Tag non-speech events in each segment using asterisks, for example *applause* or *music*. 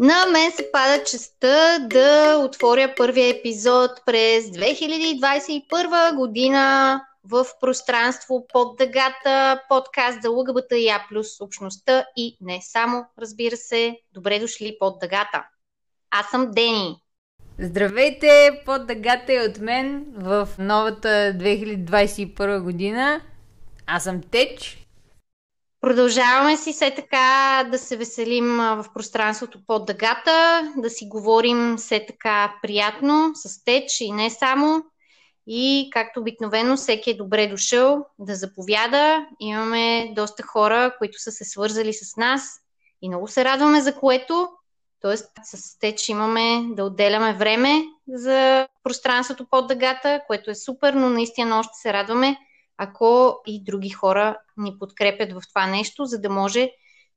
На мен се пада честа да отворя първия епизод през 2021 година в пространство под дъгата, подкаст за ЛГБТ и А плюс общността и не само, разбира се, добре дошли под дъгата. Аз съм Дени. Здравейте, под дъгата и от мен в новата 2021 година. Аз съм Теч Продължаваме си все така да се веселим в пространството под дъгата, да си говорим все така приятно с теч и не само. И както обикновено всеки е добре дошъл да заповяда. Имаме доста хора, които са се свързали с нас и много се радваме за което. Тоест с теч имаме да отделяме време за пространството под дъгата, което е супер, но наистина още се радваме ако и други хора ни подкрепят в това нещо, за да може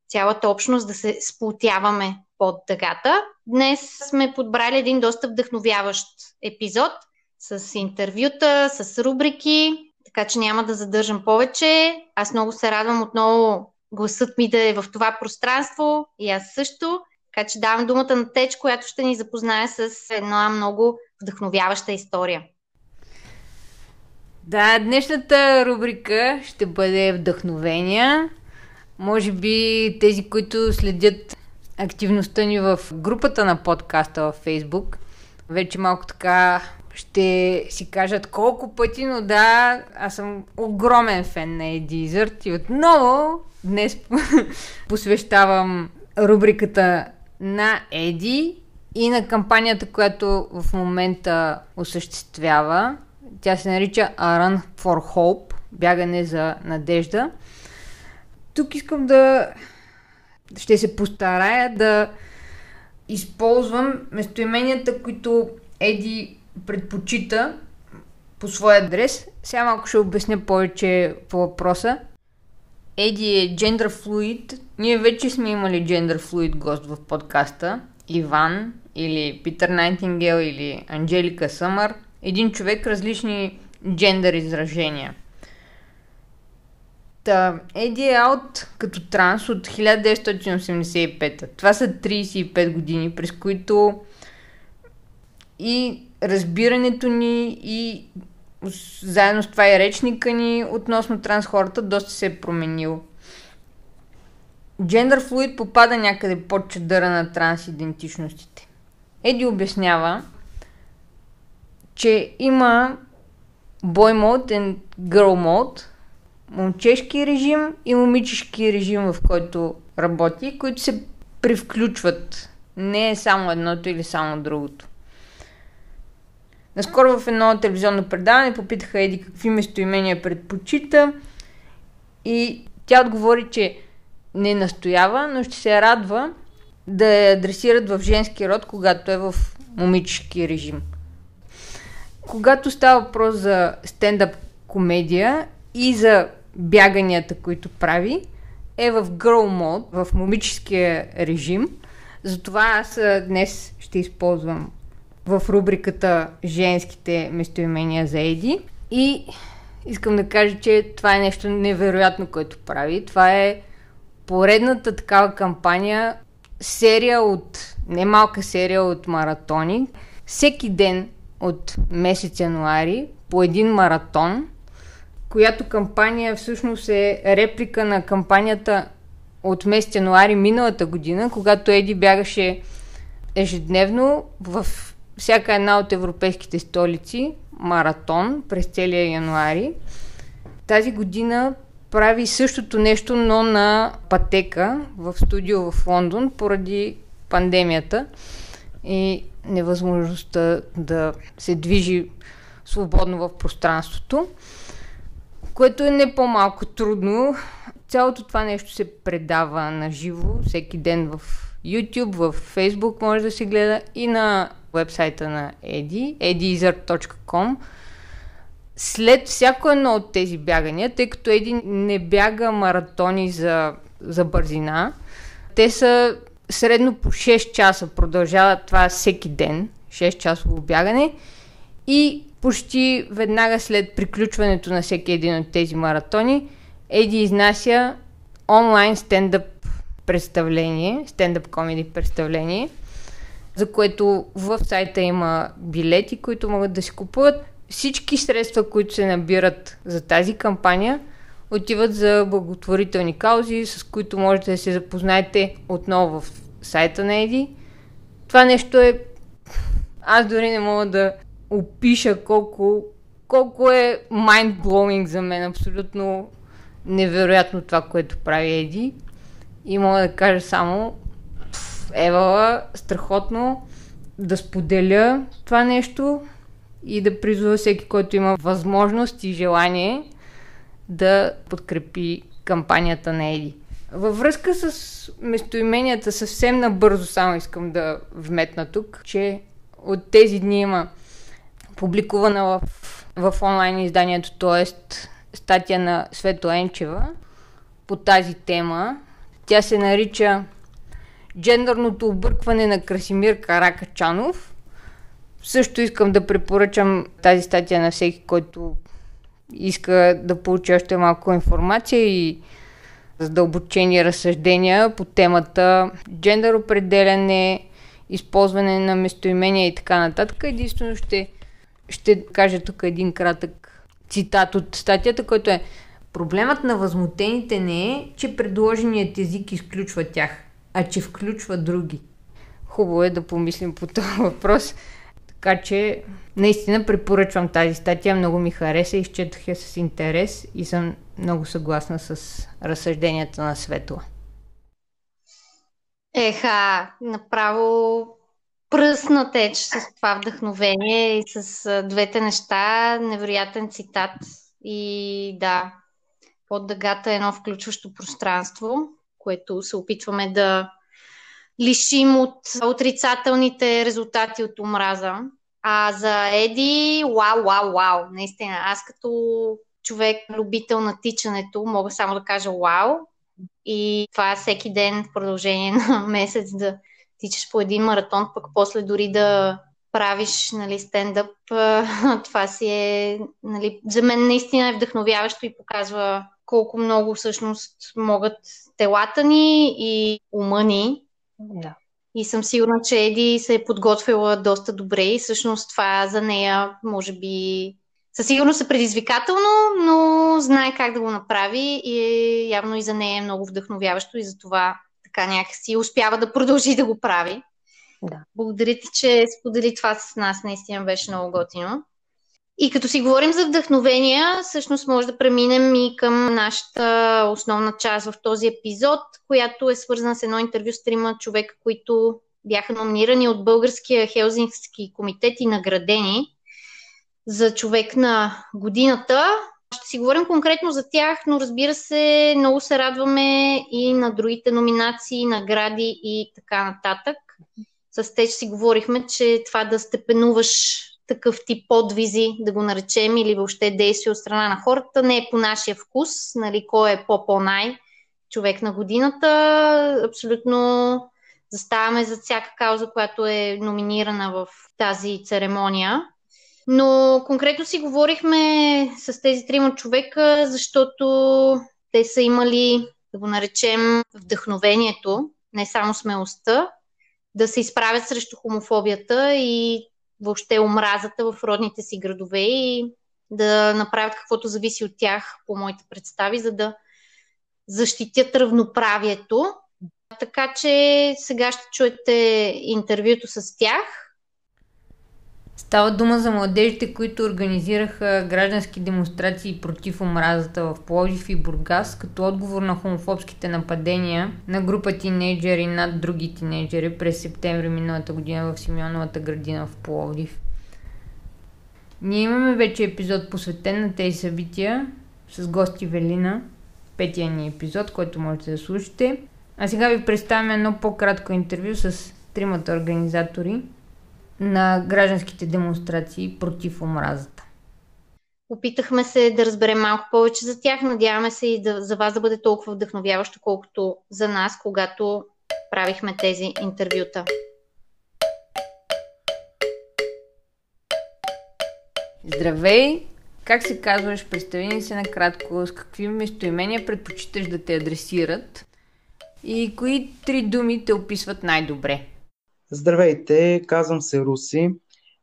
цялата общност да се сплотяваме под дъгата. Днес сме подбрали един доста вдъхновяващ епизод с интервюта, с рубрики, така че няма да задържам повече. Аз много се радвам отново гласът ми да е в това пространство и аз също. Така че давам думата на Теч, която ще ни запознае с една много вдъхновяваща история. Да, днешната рубрика ще бъде вдъхновения. Може би тези, които следят активността ни в групата на подкаста във Фейсбук, вече малко така ще си кажат колко пъти, но да, аз съм огромен фен на Еди Изърт и отново днес *laughs* посвещавам рубриката на Еди и на кампанията, която в момента осъществява тя се нарича A Run for Hope, бягане за надежда. Тук искам да ще се постарая да използвам местоименията, които Еди предпочита по своя адрес. Сега малко ще обясня повече по въпроса. Еди е gender fluid. Ние вече сме имали gender fluid гост в подкаста. Иван или Питър Найтингел или Анджелика Съмър един човек различни джендър изражения. Та, Еди е аут като транс от 1985. Това са 35 години, през които и разбирането ни и заедно с това и речника ни относно транс хората доста се е променил. Джендър флуид попада някъде под чадъра на транс идентичностите. Еди обяснява, че има boy mode and girl mode, момчешки режим и момичешки режим, в който работи, които се привключват. Не е само едното или само другото. Наскоро в едно телевизионно предаване попитаха Еди какви местоимения предпочита и тя отговори, че не настоява, но ще се радва да я адресират в женски род, когато е в момически режим когато става въпрос за стендъп комедия и за бяганията, които прави, е в girl mode, в момическия режим. Затова аз днес ще използвам в рубриката женските местоимения за Еди. И искам да кажа, че това е нещо невероятно, което прави. Това е поредната такава кампания, серия от, немалка серия от маратони. Всеки ден от месец януари по един маратон, която кампания всъщност е реплика на кампанията от месец януари миналата година, когато Еди бягаше ежедневно в всяка една от европейските столици маратон през целия януари. Тази година прави същото нещо, но на пътека в студио в Лондон поради пандемията. И невъзможността да се движи свободно в пространството, което е не по-малко трудно. Цялото това нещо се предава на живо всеки ден в YouTube, в Facebook може да се гледа и на вебсайта на Eddie, edieizard.com. След всяко едно от тези бягания, тъй като Еди не бяга маратони за, за бързина, те са средно по 6 часа продължава това всеки ден, 6 часово бягане и почти веднага след приключването на всеки един от тези маратони Еди изнася онлайн стендъп представление, стендъп комеди представление, за което в сайта има билети, които могат да си купуват. Всички средства, които се набират за тази кампания, отиват за благотворителни каузи, с които можете да се запознаете отново в сайта на Еди. Това нещо е... Аз дори не мога да опиша колко, колко е mind-blowing за мен. Абсолютно невероятно това, което прави Еди. И мога да кажа само Евала, страхотно да споделя това нещо и да призува всеки, който има възможност и желание да подкрепи кампанията на Еди. Във връзка с местоименията, съвсем набързо само искам да вметна тук, че от тези дни има публикувана в, в онлайн изданието, т.е. статия на Свето Енчева по тази тема. Тя се нарича Джендърното объркване на Красимир Каракачанов. Също искам да препоръчам тази статия на всеки, който иска да получи още малко информация и задълбочени разсъждения по темата джендър определяне, използване на местоимения и така нататък. Единствено ще, ще кажа тук един кратък цитат от статията, който е Проблемът на възмутените не е, че предложеният език изключва тях, а че включва други. Хубаво е да помислим по този въпрос. Така че наистина препоръчвам тази статия, много ми хареса, изчетох я с интерес и съм много съгласна с разсъжденията на Светла. Еха, направо пръсна теч с това вдъхновение и с двете неща. Невероятен цитат. И да, под дъгата е едно включващо пространство, което се опитваме да лишим от отрицателните резултати от омраза. А за Еди, вау, вау, вау, наистина. Аз като човек, любител на тичането, мога само да кажа вау. И това всеки ден в продължение на *laughs* месец да тичаш по един маратон, пък после дори да правиш нали, стендъп, *laughs* това си е, нали, за мен наистина е вдъхновяващо и показва колко много всъщност могат телата ни и ума ни. Да. И съм сигурна, че Еди се е подготвила доста добре и всъщност това за нея може би със сигурност е предизвикателно, но знае как да го направи и е, явно и за нея е много вдъхновяващо и за това така някакси успява да продължи да го прави. Да. Благодаря ти, че сподели това с нас. Наистина беше много готино. И като си говорим за вдъхновения, всъщност може да преминем и към нашата основна част в този епизод, която е свързана с едно интервю с трима човека, които бяха номинирани от Българския Хелзински комитет и наградени за човек на годината. Ще си говорим конкретно за тях, но разбира се, много се радваме и на другите номинации, награди и така нататък. С те си говорихме, че това да степенуваш такъв тип подвизи, да го наречем, или въобще действия от страна на хората, не е по нашия вкус, нали, кой е по-по-най човек на годината. Абсолютно заставаме за всяка кауза, която е номинирана в тази церемония. Но конкретно си говорихме с тези трима човека, защото те са имали, да го наречем, вдъхновението, не само смелостта, да се изправят срещу хомофобията и въобще омразата в родните си градове и да направят каквото зависи от тях по моите представи, за да защитят равноправието. Така че сега ще чуете интервюто с тях. Става дума за младежите, които организираха граждански демонстрации против омразата в Пловдив и Бургас, като отговор на хомофобските нападения на група тинейджери над други тинейджери през септември миналата година в Симеоновата градина в Пловдив. Ние имаме вече епизод посветен на тези събития с гости Велина, петия ни епизод, който можете да слушате. А сега ви представяме едно по-кратко интервю с тримата организатори – на гражданските демонстрации против омразата. Опитахме се да разберем малко повече за тях. Надяваме се и да, за вас да бъде толкова вдъхновяващо, колкото за нас, когато правихме тези интервюта. Здравей! Как се казваш? Представи ни се накратко. С какви местоимения предпочиташ да те адресират? И кои три думи те описват най-добре? Здравейте, казвам се Руси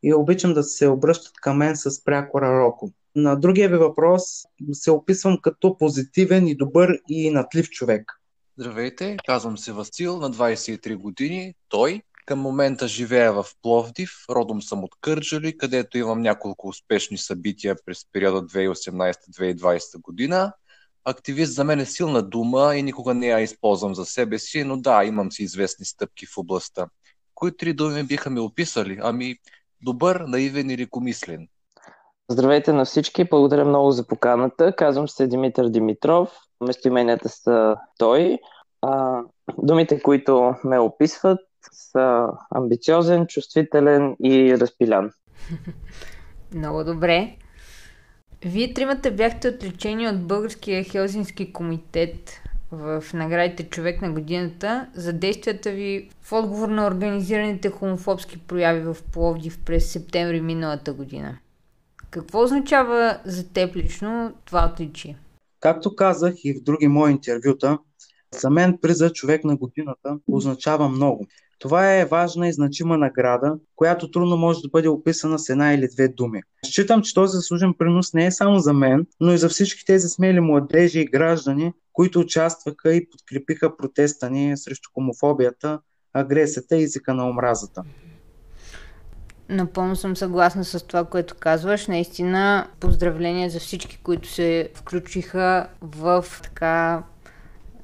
и обичам да се обръщат към мен с прякора Роко. На другия ви въпрос се описвам като позитивен и добър и натлив човек. Здравейте, казвам се Васил, на 23 години, той. Към момента живея в Пловдив, родом съм от Кърджали, където имам няколко успешни събития през периода 2018-2020 година. Активист за мен е силна дума и никога не я използвам за себе си, но да, имам си известни стъпки в областта. Кои три думи биха ме описали? Ами, добър, наивен или комислен? Здравейте на всички, благодаря много за поканата. Казвам се Димитър Димитров, местоименията са той. А, думите, които ме описват, са амбициозен, чувствителен и разпилян. *laughs* Много добре. Вие тримата бяхте отличени от Българския Хелзински комитет в наградите Човек на годината за действията ви в отговор на организираните хомофобски прояви в Пловдив през септември миналата година. Какво означава за теб лично това отличие? Както казах и в други мои интервюта, за мен приза човек на годината означава много. Това е важна и значима награда, която трудно може да бъде описана с една или две думи. Считам, че този заслужен принос не е само за мен, но и за всички тези смели младежи и граждани, които участваха и подкрепиха протеста ни срещу хомофобията, агресията и езика на омразата. Напълно съм съгласна с това, което казваш. Наистина, поздравления за всички, които се включиха в така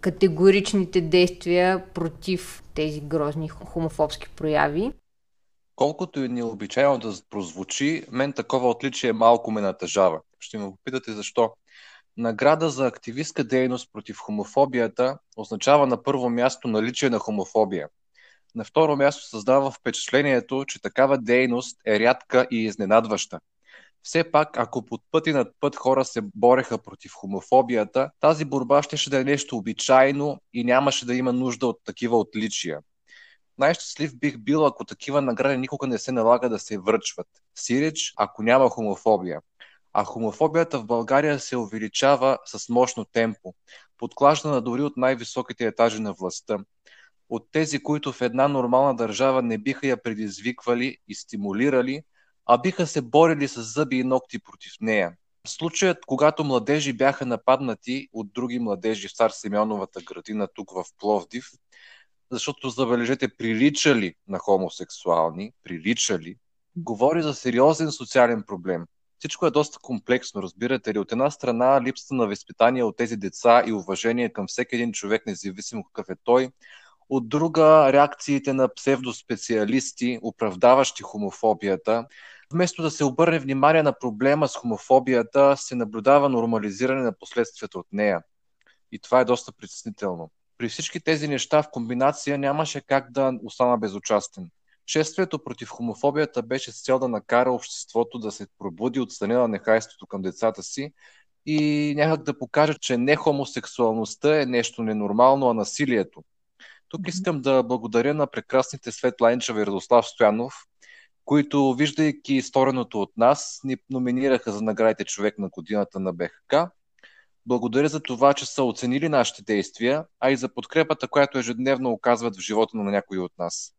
категоричните действия против тези грозни хомофобски прояви. Колкото и необичайно да прозвучи, мен такова отличие малко ме натъжава. Ще ме попитате защо. Награда за активистка дейност против хомофобията означава на първо място наличие на хомофобия. На второ място създава впечатлението, че такава дейност е рядка и изненадваща. Все пак, ако под път и над път хора се бореха против хомофобията, тази борба ще да е нещо обичайно и нямаше да има нужда от такива отличия. Най-щастлив бих бил, ако такива награди никога не се налага да се връчват. Сиреч, ако няма хомофобия. А хомофобията в България се увеличава с мощно темпо, подклаждана дори от най-високите етажи на властта. От тези, които в една нормална държава не биха я предизвиквали и стимулирали, а биха се борили с зъби и ногти против нея. Случаят, когато младежи бяха нападнати от други младежи в Цар Симеоновата градина тук в Пловдив, защото, забележете, приличали на хомосексуални, приличали, говори за сериозен социален проблем. Всичко е доста комплексно, разбирате ли. От една страна, липсата на възпитание от тези деца и уважение към всеки един човек, независимо какъв е той. От друга, реакциите на псевдоспециалисти, оправдаващи хомофобията, Вместо да се обърне внимание на проблема с хомофобията, се наблюдава нормализиране на последствията от нея. И това е доста притеснително. При всички тези неща в комбинация нямаше как да остана безучастен. Шествието против хомофобията беше с цел да накара обществото да се пробуди от страни на нехайството към децата си и някак да покаже, че не хомосексуалността е нещо ненормално, а насилието. Тук искам да благодаря на прекрасните Светла Енчева и Радослав Стоянов, които, виждайки стореното от нас, ни номинираха за наградите човек на годината на БХК. Благодаря за това, че са оценили нашите действия, а и за подкрепата, която ежедневно оказват в живота на някои от нас.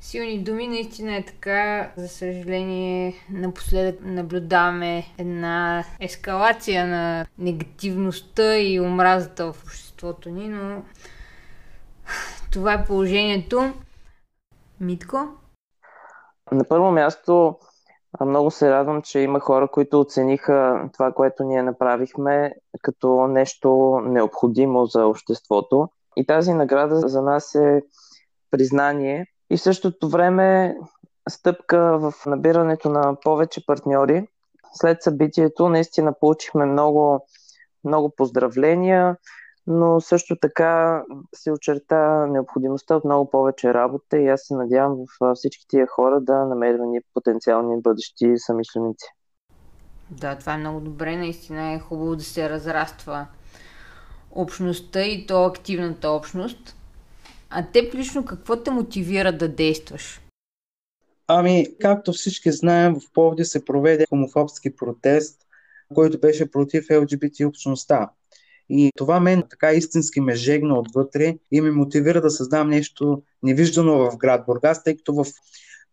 Силни думи, наистина е така. За съжаление, напоследък наблюдаваме една ескалация на негативността и омразата в обществото ни, но това е положението. Митко? На първо място, много се радвам, че има хора, които оцениха това, което ние направихме като нещо необходимо за обществото. И тази награда за нас е признание и в същото време стъпка в набирането на повече партньори. След събитието наистина получихме много, много поздравления, но също така се очерта необходимостта от много повече работа и аз се надявам в всички тия хора да намерим ни потенциални бъдещи самишленици. Да, това е много добре. Наистина е хубаво да се разраства общността и то активната общност. А теб лично какво те мотивира да действаш? Ами, както всички знаем, в Повди се проведе хомофобски протест, който беше против ЛГБТ общността. И това мен така истински ме жегна отвътре и ме мотивира да създам нещо невиждано в град Бургас, тъй като в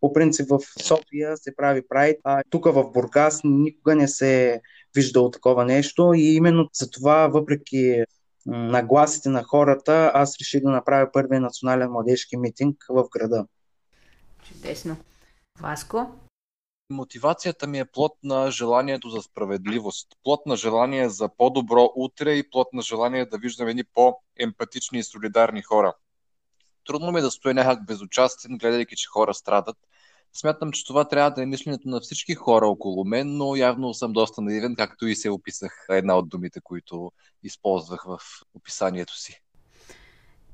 по принцип в София се прави прайд, а тук в Бургас никога не се е виждало такова нещо и именно за това, въпреки нагласите на хората, аз реших да направя първия национален младежки митинг в града. Чудесно. Васко? Мотивацията ми е плод на желанието за справедливост, плод на желание за по-добро утре и плод на желание да виждам едни по-емпатични и солидарни хора. Трудно ми е да стоя някак безучастен, гледайки, че хора страдат. Смятам, че това трябва да е мисленето на всички хора около мен, но явно съм доста наивен, както и се описах една от думите, които използвах в описанието си.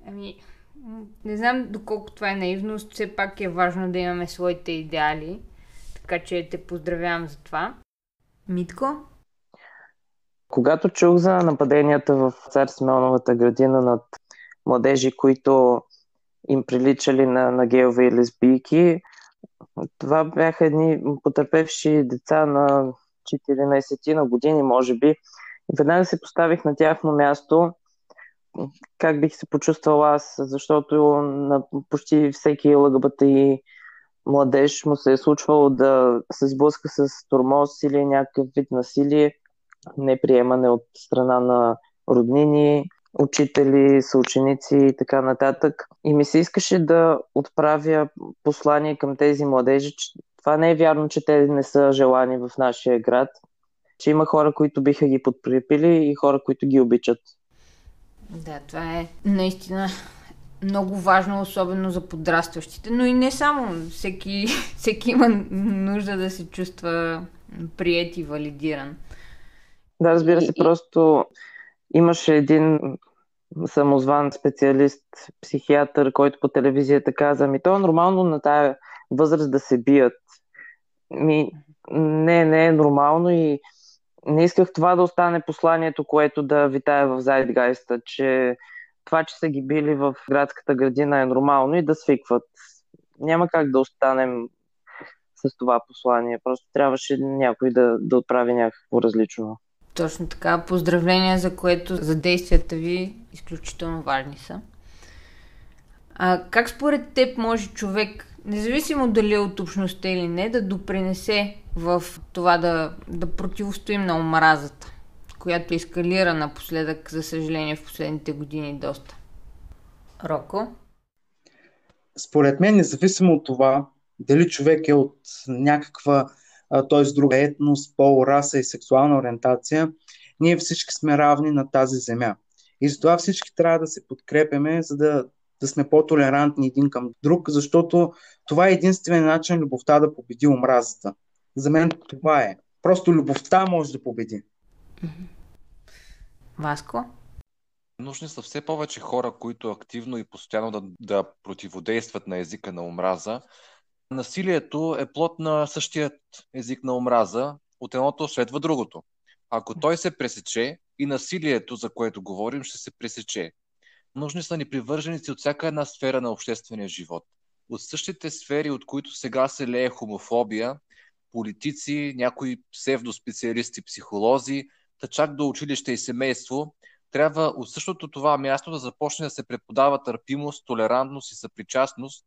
Ами, не знам доколко това е наивност, все пак е важно да имаме своите идеали, така че те поздравявам за това. Митко? Когато чух за нападенията в Цар Симеоновата градина над младежи, които им приличали на, на геове и лесбийки, това бяха едни потърпевши деца на 14 на години, може би. И веднага се поставих на тяхно място как бих се почувствал аз, защото на почти всеки ЛГБТ и младеж му се е случвало да се сблъска с тормоз или някакъв вид насилие, неприемане от страна на роднини, учители, съученици и така нататък. И ми се искаше да отправя послание към тези младежи, че това не е вярно, че те не са желани в нашия град, че има хора, които биха ги подкрепили и хора, които ги обичат. Да, това е наистина много важно, особено за подрастващите, но и не само. Всеки, *laughs* всеки има нужда да се чувства прият и валидиран. Да, разбира се, просто имаше един самозван специалист, психиатър, който по телевизията каза, ми то е нормално на тая възраст да се бият. Ми, не, не е нормално и не исках това да остане посланието, което да витае в Зайдгайста, че това, че са ги били в градската градина е нормално и да свикват. Няма как да останем с това послание. Просто трябваше някой да, да отправи някакво различно. Точно така. Поздравления за което, за действията ви изключително важни са. А как според теб може човек, независимо дали е от общността или не, да допринесе в това да, да противостоим на омразата, която ескалира напоследък, за съжаление, в последните години доста? Роко? Според мен, независимо от това, дали човек е от някаква т.е. друга етнос, пол, раса и сексуална ориентация, ние всички сме равни на тази земя. И затова всички трябва да се подкрепяме, за да, да сме по-толерантни един към друг, защото това е единствения начин любовта да победи омразата. За мен това е. Просто любовта може да победи. Васко? Нужни са все повече хора, които активно и постоянно да, да противодействат на езика на омраза, Насилието е плод на същият език на омраза, от едното следва другото. Ако той се пресече, и насилието, за което говорим, ще се пресече. Нужни са ни привърженици от всяка една сфера на обществения живот. От същите сфери, от които сега се лее хомофобия, политици, някои псевдоспециалисти, психолози, та чак до училище и семейство, трябва от същото това място да започне да се преподава търпимост, толерантност и съпричастност,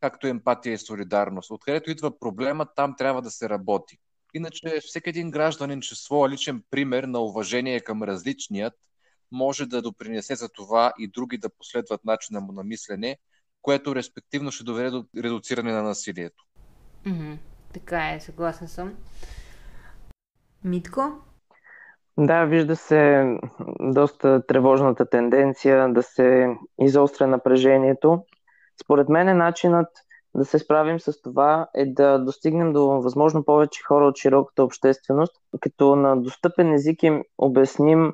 както емпатия и солидарност. Откъдето идва проблема, там трябва да се работи. Иначе всеки един гражданин, чрез своя личен пример на уважение към различният, може да допринесе за това и други да последват начина му на мислене, което респективно ще доведе до редуциране на насилието. Mm-hmm. Така е, съгласен съм. Митко? Да, вижда се доста тревожната тенденция да се изостря напрежението според мен е начинът да се справим с това е да достигнем до възможно повече хора от широката общественост, като на достъпен език им обясним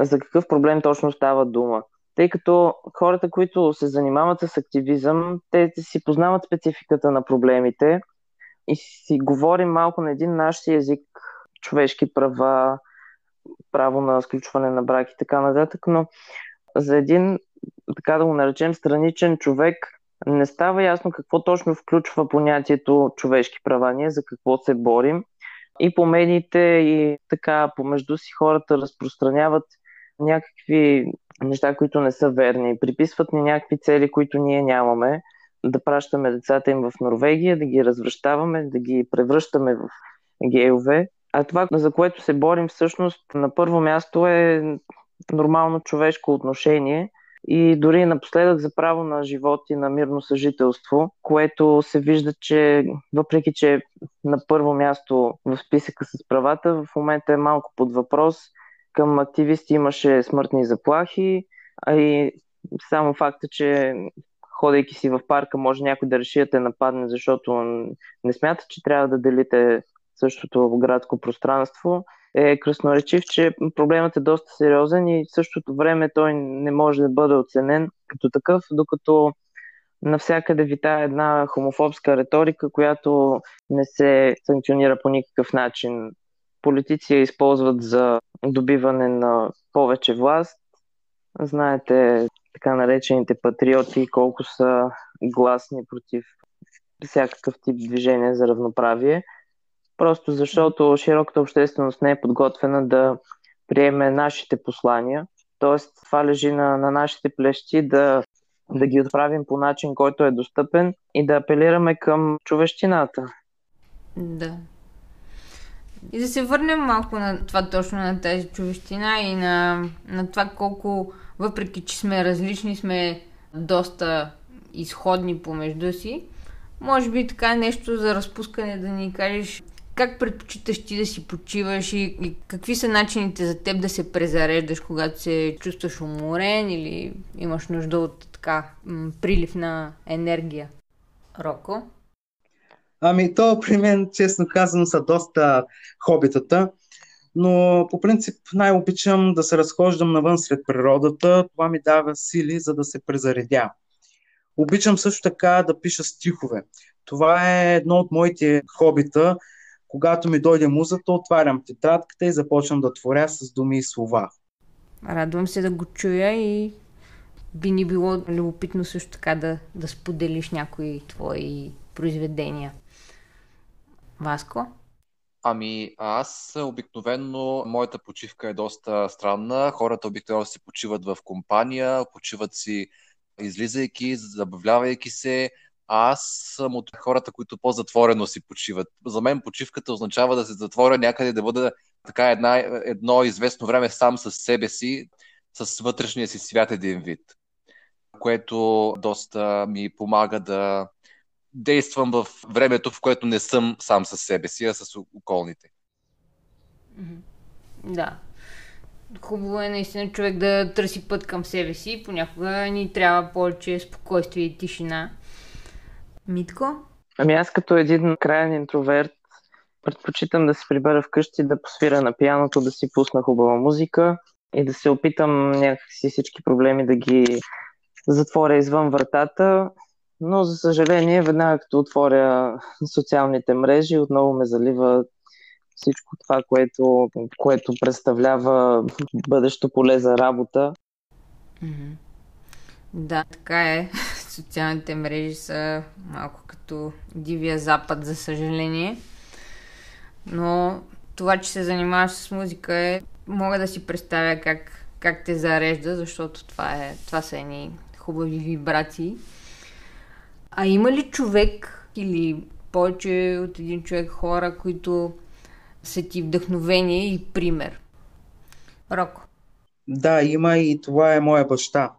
за какъв проблем точно става дума. Тъй като хората, които се занимават с активизъм, те си познават спецификата на проблемите и си говорим малко на един наш език, човешки права, право на сключване на брак и така нататък, но за един така да го наречем, страничен човек, не става ясно какво точно включва понятието човешки права, ние за какво се борим. И по медиите, и така помежду си хората разпространяват някакви неща, които не са верни. Приписват ни някакви цели, които ние нямаме. Да пращаме децата им в Норвегия, да ги развръщаваме, да ги превръщаме в гейове. А това, за което се борим всъщност, на първо място е нормално човешко отношение и дори напоследък за право на живот и на мирно съжителство, което се вижда, че въпреки, че на първо място в списъка с правата, в момента е малко под въпрос. Към активисти имаше смъртни заплахи, а и само факта, че ходейки си в парка, може някой да реши да те нападне, защото не смята, че трябва да делите същото градско пространство, е красноречив, че проблемът е доста сериозен и в същото време той не може да бъде оценен като такъв, докато навсякъде витае една хомофобска риторика, която не се санкционира по никакъв начин. Политици я използват за добиване на повече власт. Знаете, така наречените патриоти, колко са гласни против всякакъв тип движение за равноправие – просто защото широката общественост не е подготвена да приеме нашите послания. Тоест, това лежи на, на нашите плещи да, да ги отправим по начин, който е достъпен и да апелираме към човещината. Да. И да се върнем малко на това точно на тази човещина и на, на това колко, въпреки че сме различни, сме доста изходни помежду си. Може би така нещо за разпускане да ни кажеш как предпочиташ ти да си почиваш и, и какви са начините за теб да се презареждаш, когато се чувстваш уморен или имаш нужда от така м- прилив на енергия? Роко? Ами, то при мен, честно казано, са доста хобитата, но по принцип най-обичам да се разхождам навън сред природата. Това ми дава сили, за да се презаредя. Обичам също така да пиша стихове. Това е едно от моите хобита, когато ми дойде музата, отварям тетрадката и започвам да творя с думи и слова. Радвам се да го чуя и би ни било любопитно също така да, да споделиш някои твои произведения. Васко? Ами, аз обикновено, моята почивка е доста странна. Хората обикновено си почиват в компания, почиват си излизайки, забавлявайки се, аз съм от хората, които по-затворено си почиват. За мен почивката означава да се затворя някъде, да бъда така една, едно известно време сам с себе си, с вътрешния си свят един вид, което доста ми помага да действам в времето, в което не съм сам с себе си, а с околните. Да. Хубаво е наистина човек да търси път към себе си. Понякога ни трябва повече спокойствие и тишина. Митко? Ами аз като един крайен интроверт предпочитам да се прибера вкъщи, да посвира на пияното, да си пусна хубава музика и да се опитам някакси всички проблеми да ги затворя извън вратата. Но, за съжаление, веднага като отворя социалните мрежи, отново ме залива всичко това, което, което представлява бъдещо поле за работа. Да, така е. Социалните мрежи са малко като дивия запад, за съжаление. Но това, че се занимаваш с музика е... Мога да си представя как, как те зарежда, защото това, е, това са едни хубави вибрации. А има ли човек или повече от един човек хора, които са ти вдъхновение и пример? Роко. Да, има и това е моя баща.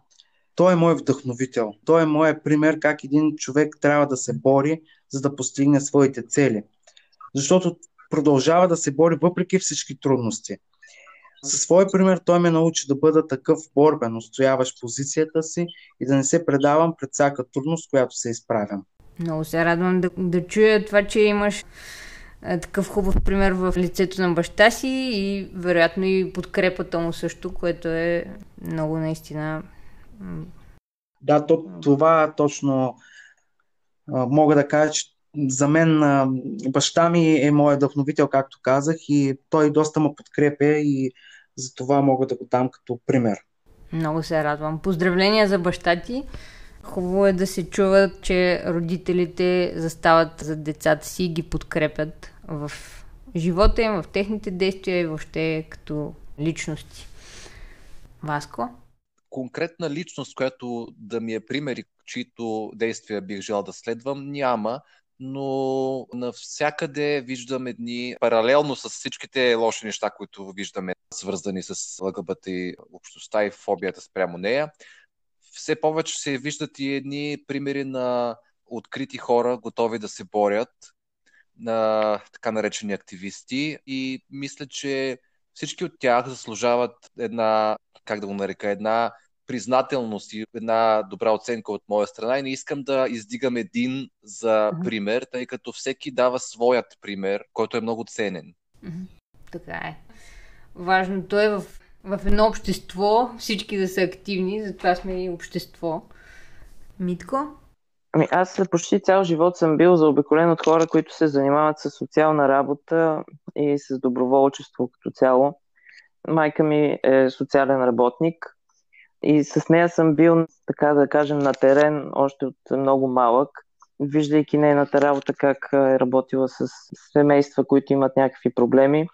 Той е мой вдъхновител. Той е моят пример как един човек трябва да се бори, за да постигне своите цели. Защото продължава да се бори въпреки всички трудности. Със своя пример той ме научи да бъда такъв борбен, устояваш позицията си и да не се предавам пред всяка трудност, която се изправям. Много се радвам да, да чуя това, че имаш такъв хубав пример в лицето на баща си и вероятно и подкрепата му също, което е много наистина да, то, това точно а, мога да кажа, че за мен а, баща ми е моят вдъхновител, както казах, и той доста ме подкрепя и за това мога да го дам като пример. Много се радвам. Поздравления за баща ти. Хубаво е да се чуват, че родителите застават за децата си и ги подкрепят в живота им, в техните действия и въобще като личности. Васко? Конкретна личност, която да ми е пример и чието действия бих желал да следвам, няма но навсякъде виждам едни, паралелно с всичките лоши неща, които виждаме, свързани с ЛГБТ и общността и фобията спрямо нея, все повече се виждат и едни примери на открити хора, готови да се борят, на така наречени активисти и мисля, че всички от тях заслужават една, как да го нарека, една признателност и една добра оценка от моя страна и не искам да издигам един за пример, тъй като всеки дава своят пример, който е много ценен. Така е. Важното е в, в едно общество всички да са активни, затова сме и общество. Митко? Ами аз почти цял живот съм бил заобиколен от хора, които се занимават с социална работа и с доброволчество като цяло. Майка ми е социален работник и с нея съм бил, така да кажем, на терен още от много малък, виждайки нейната работа как е работила с семейства, които имат някакви проблеми.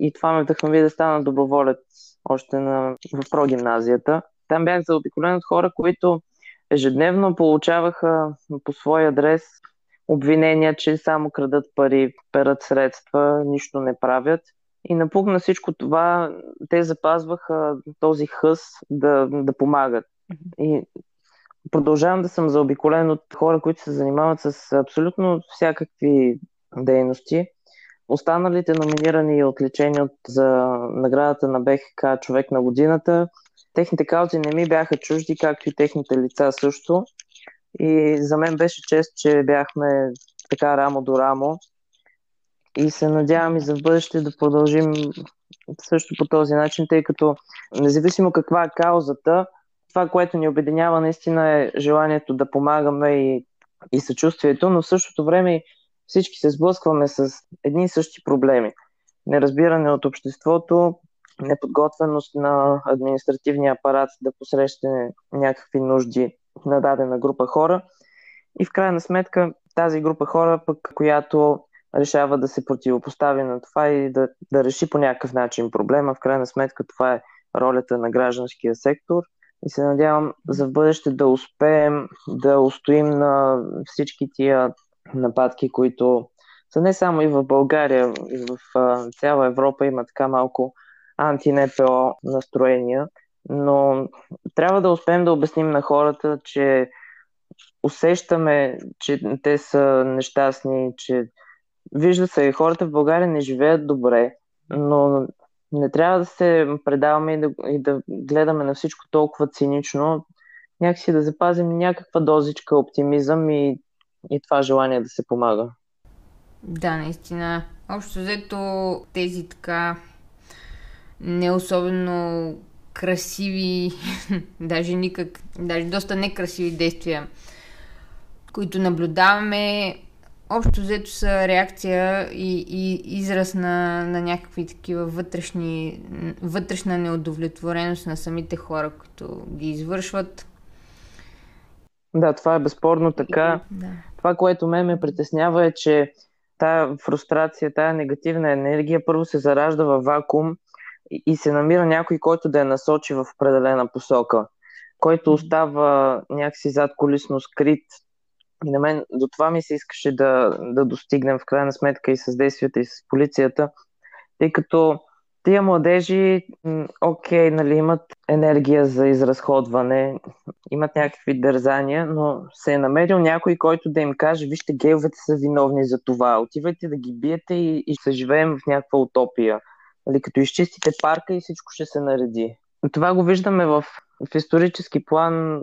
И това ме вдъхнови да стана доброволец още на, в прогимназията. Там бях заобиколен от хора, които ежедневно получаваха по свой адрес обвинения, че само крадат пари, перат средства, нищо не правят. И напук на всичко това, те запазваха този хъс да, да помагат. И продължавам да съм заобиколен от хора, които се занимават с абсолютно всякакви дейности. Останалите номинирани и отличени от, за наградата на БХК Човек на годината, техните каузи не ми бяха чужди, както и техните лица също. И за мен беше чест, че бяхме така рамо до рамо и се надявам и за в бъдеще да продължим също по този начин, тъй като независимо каква е каузата, това, което ни обединява наистина е желанието да помагаме и, и съчувствието, но в същото време всички се сблъскваме с едни и същи проблеми. Неразбиране от обществото, неподготвеност на административния апарат да посрещне някакви нужди на дадена група хора. И в крайна сметка тази група хора, пък, която решава да се противопостави на това и да, да реши по някакъв начин проблема. В крайна сметка това е ролята на гражданския сектор и се надявам за в бъдеще да успеем да устоим на всички тия нападки, които са не само и в България, и в цяла Европа има така малко анти-НПО настроения, но трябва да успеем да обясним на хората, че усещаме, че те са нещастни, че Вижда се, хората в България не живеят добре, но не трябва да се предаваме и да, и да гледаме на всичко толкова цинично. Някакси да запазим някаква дозичка оптимизъм и, и това желание да се помага. Да, наистина. Общо взето тези така не особено красиви, *laughs* даже никак, даже доста некрасиви действия, които наблюдаваме, общо взето са реакция и, и израз на, на някакви такива вътрешни, вътрешна неудовлетвореност на самите хора, които ги извършват. Да, това е безспорно така. Да. Това, което ме ме притеснява е, че тая фрустрация, тая негативна енергия първо се заражда във вакуум и, се намира някой, който да я насочи в определена посока, който остава някакси зад колисно скрит, и на мен до това ми се искаше да, да достигнем в крайна сметка и с действията, и с полицията, тъй като тия младежи, окей, нали, имат енергия за изразходване, имат някакви дързания, но се е намерил някой, който да им каже, вижте, гейовете са виновни за това, отивайте да ги биете и, и ще живеем в някаква утопия. Нали, като изчистите парка и всичко ще се нареди. Това го виждаме в, в исторически план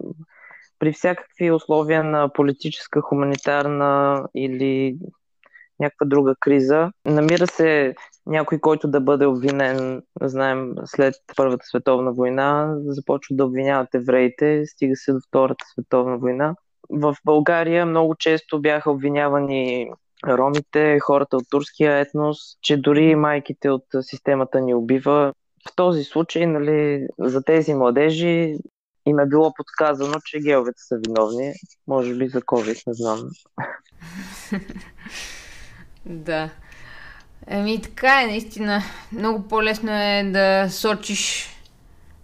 при всякакви условия на политическа, хуманитарна или някаква друга криза. Намира се някой, който да бъде обвинен, знаем, след Първата световна война, започва да обвиняват евреите, стига се до Втората световна война. В България много често бяха обвинявани ромите, хората от турския етнос, че дори майките от системата ни убива. В този случай, нали, за тези младежи им е било подсказано, че геовете са виновни. Може би за COVID, не знам. *laughs* да. Еми така е, наистина. Много по-лесно е да сочиш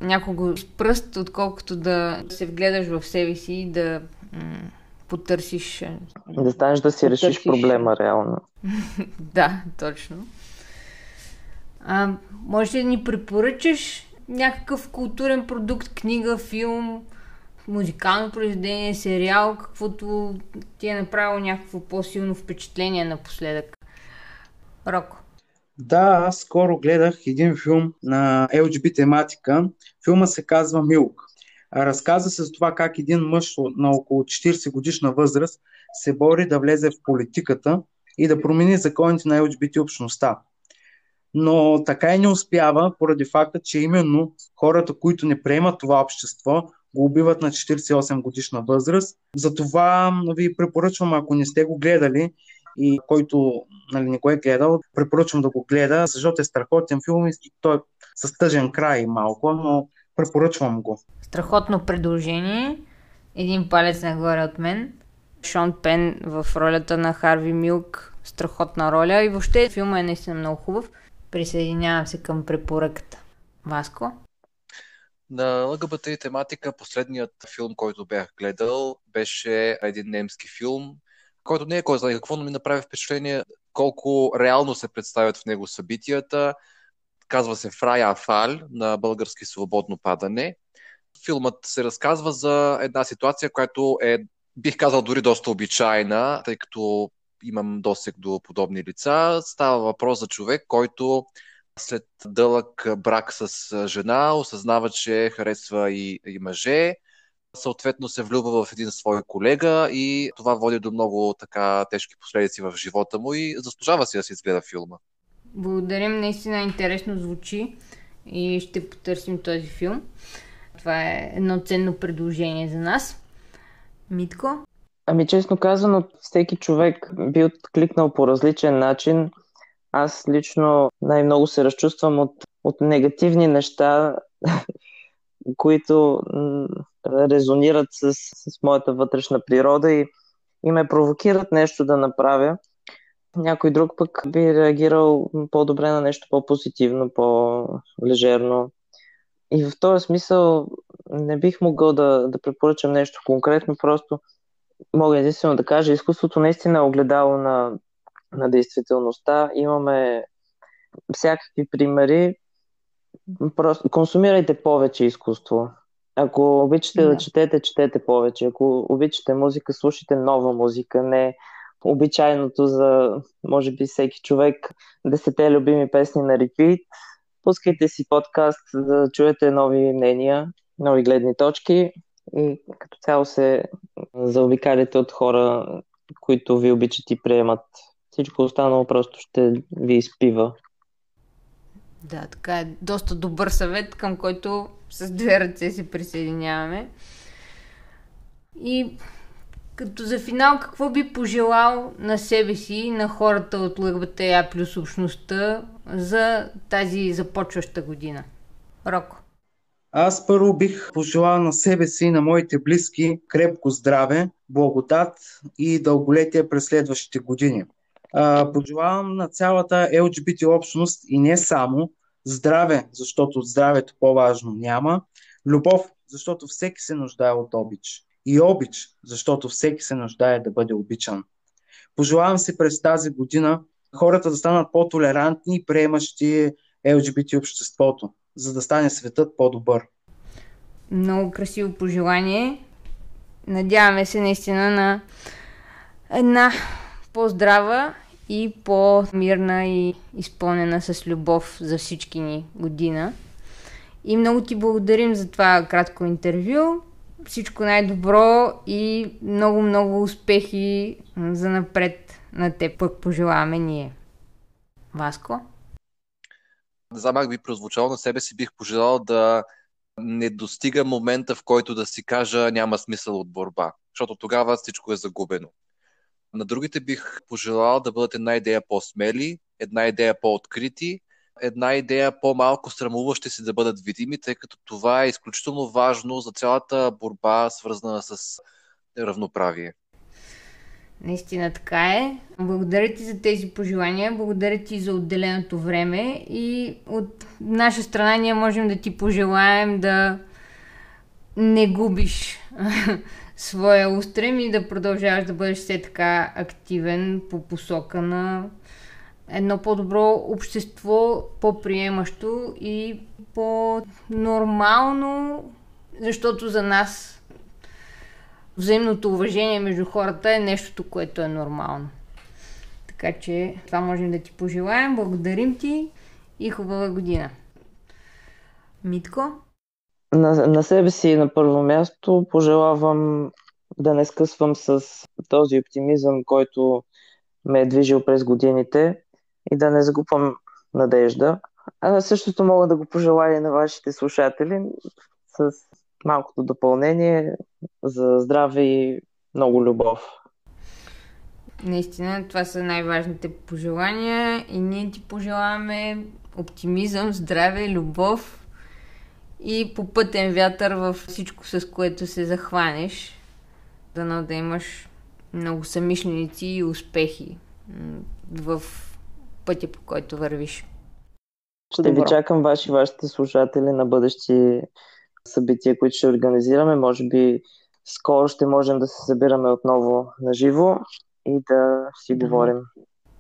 някого с пръст, отколкото да се вгледаш в себе си и да потърсиш. Да станеш да си потърсиш... решиш проблема реално. *laughs* да, точно. А, може ли да ни препоръчаш някакъв културен продукт, книга, филм, музикално произведение, сериал, каквото ти е направило някакво по-силно впечатление напоследък? Роко. Да, аз скоро гледах един филм на LGBT тематика. Филма се казва Милк. Разказва се за това как един мъж на около 40 годишна възраст се бори да влезе в политиката и да промени законите на LGBT общността. Но така и не успява, поради факта, че именно хората, които не приемат това общество, го убиват на 48 годишна възраст. Затова ви препоръчвам, ако не сте го гледали и който нали, не го е гледал, препоръчвам да го гледа, защото е страхотен филм и той е с тъжен край малко, но препоръчвам го. Страхотно предложение. Един палец нагоре от мен. Шон Пен в ролята на Харви Милк. Страхотна роля. И въобще филма е наистина много хубав. Присъединявам се към препоръката. Васко? На ЛГБТ тематика последният филм, който бях гледал, беше един немски филм, който не е кой знае какво, но ми направи впечатление колко реално се представят в него събитията. Казва се Фрая Афаль на български свободно падане. Филмът се разказва за една ситуация, която е, бих казал, дори доста обичайна, тъй като имам досек до подобни лица. Става въпрос за човек, който след дълъг брак с жена осъзнава, че харесва и, и мъже, съответно се влюбва в един свой колега и това води до много така тежки последици в живота му и заслужава си да се изгледа филма. Благодарим, наистина интересно звучи и ще потърсим този филм. Това е едно ценно предложение за нас. Митко? Ами честно казано, всеки човек би откликнал по различен начин. Аз лично най-много се разчувствам от, от негативни неща, *laughs* които резонират с, с моята вътрешна природа и, и ме провокират нещо да направя. Някой друг пък би реагирал по-добре на нещо по-позитивно, по-лежерно. И в този смисъл не бих могъл да, да препоръчам нещо конкретно, просто мога единствено да кажа, изкуството наистина е огледало на, на действителността. Имаме всякакви примери. Просто консумирайте повече изкуство. Ако обичате да. да четете, четете повече. Ако обичате музика, слушайте нова музика, не обичайното за, може би, всеки човек десете любими песни на репит. Пускайте си подкаст, за да чуете нови мнения, нови гледни точки и като цяло се заобикаляте от хора, които ви обичат и приемат. Всичко останало просто ще ви изпива. Да, така е доста добър съвет, към който с две ръце се присъединяваме. И като за финал, какво би пожелал на себе си и на хората от ЛГБТА плюс общността за тази започваща година? Роко. Аз първо бих пожелал на себе си и на моите близки крепко здраве, благодат и дълголетие през следващите години. Пожелавам на цялата LGBT общност и не само здраве, защото здравето по-важно няма, любов, защото всеки се нуждае от обич и обич, защото всеки се нуждае да бъде обичан. Пожелавам си през тази година хората да станат по-толерантни и приемащи LGBT обществото за да стане светът по-добър. Много красиво пожелание. Надяваме се наистина на една по-здрава и по-мирна и изпълнена с любов за всички ни година. И много ти благодарим за това кратко интервю. Всичко най-добро и много-много успехи за напред на те пък пожелаваме ние. Васко? как би прозвучало на себе си, бих пожелал да не достига момента, в който да си кажа няма смисъл от борба, защото тогава всичко е загубено. На другите бих пожелал да бъдат една идея по-смели, една идея по-открити, една идея по-малко срамуващи се да бъдат видими, тъй като това е изключително важно за цялата борба, свързана с равноправие. Наистина така е. Благодаря ти за тези пожелания, благодаря ти за отделеното време и от наша страна ние можем да ти пожелаем да не губиш *laughs* своя устрем и да продължаваш да бъдеш все така активен по посока на едно по-добро общество, по-приемащо и по-нормално, защото за нас взаимното уважение между хората е нещото, което е нормално. Така че това можем да ти пожелаем. Благодарим ти и хубава година. Митко? На, на себе си на първо място пожелавам да не скъсвам с този оптимизъм, който ме е движил през годините и да не загубвам надежда. А същото мога да го пожелая на вашите слушатели с малкото допълнение за здраве и много любов. Наистина, това са най-важните пожелания и ние ти пожелаваме оптимизъм, здраве, любов и попътен вятър във всичко, с което се захванеш. Дано да имаш много самишленици и успехи в пътя, по който вървиш. Ще ви чакам ваши вашите слушатели на бъдещи събития, които ще организираме. Може би скоро ще можем да се събираме отново на живо и да си да. говорим.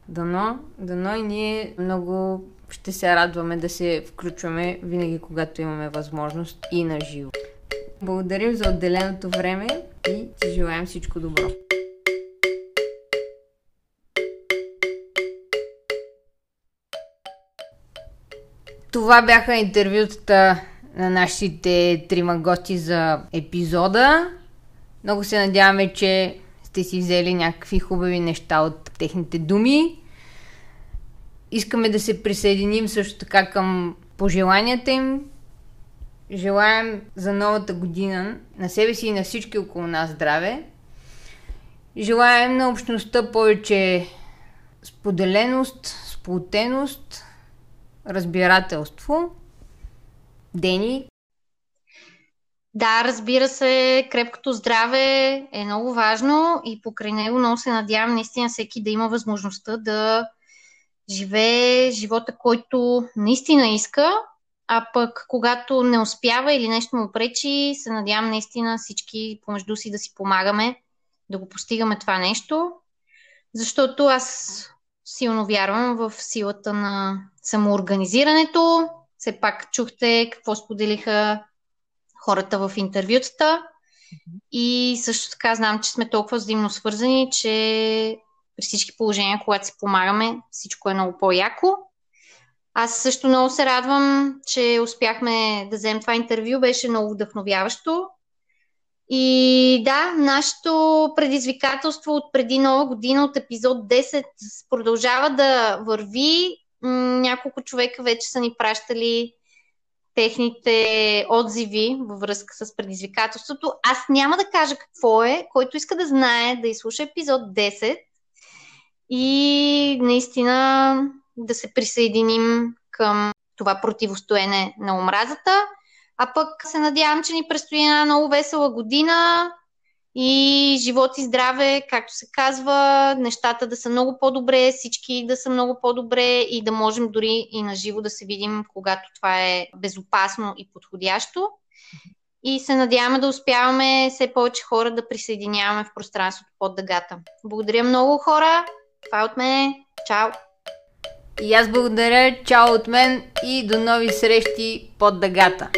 Дано, дано и ние много ще се радваме да се включваме винаги, когато имаме възможност и на живо. Благодарим за отделеното време и ти желаем всичко добро. Това бяха интервютата на нашите трима гости за епизода. Много се надяваме, че сте си взели някакви хубави неща от техните думи. Искаме да се присъединим също така към пожеланията им. Желаем за новата година на себе си и на всички около нас здраве. Желаем на общността повече споделеност, сплотеност, разбирателство. Дени? Да, разбира се, крепкото здраве е много важно и покрай него много се надявам наистина всеки да има възможността да живее живота, който наистина иска, а пък когато не успява или нещо му пречи, се надявам наистина всички помежду си да си помагаме да го постигаме това нещо, защото аз силно вярвам в силата на самоорганизирането. Все пак чухте какво споделиха хората в интервютата. И също така знам, че сме толкова взаимно свързани, че при всички положения, когато си помагаме, всичко е много по-яко. Аз също много се радвам, че успяхме да вземем това интервю. Беше много вдъхновяващо. И да, нашето предизвикателство от преди нова година, от епизод 10, продължава да върви. Няколко човека вече са ни пращали техните отзиви във връзка с предизвикателството. Аз няма да кажа какво е. Който иска да знае, да изслуша епизод 10 и наистина да се присъединим към това противостоене на омразата. А пък се надявам, че ни предстои една много весела година и живот и здраве, както се казва, нещата да са много по-добре, всички да са много по-добре и да можем дори и на живо да се видим, когато това е безопасно и подходящо. И се надяваме да успяваме все повече хора да присъединяваме в пространството под дъгата. Благодаря много хора. Това е от мен. Чао! И аз благодаря. Чао от мен и до нови срещи под дъгата.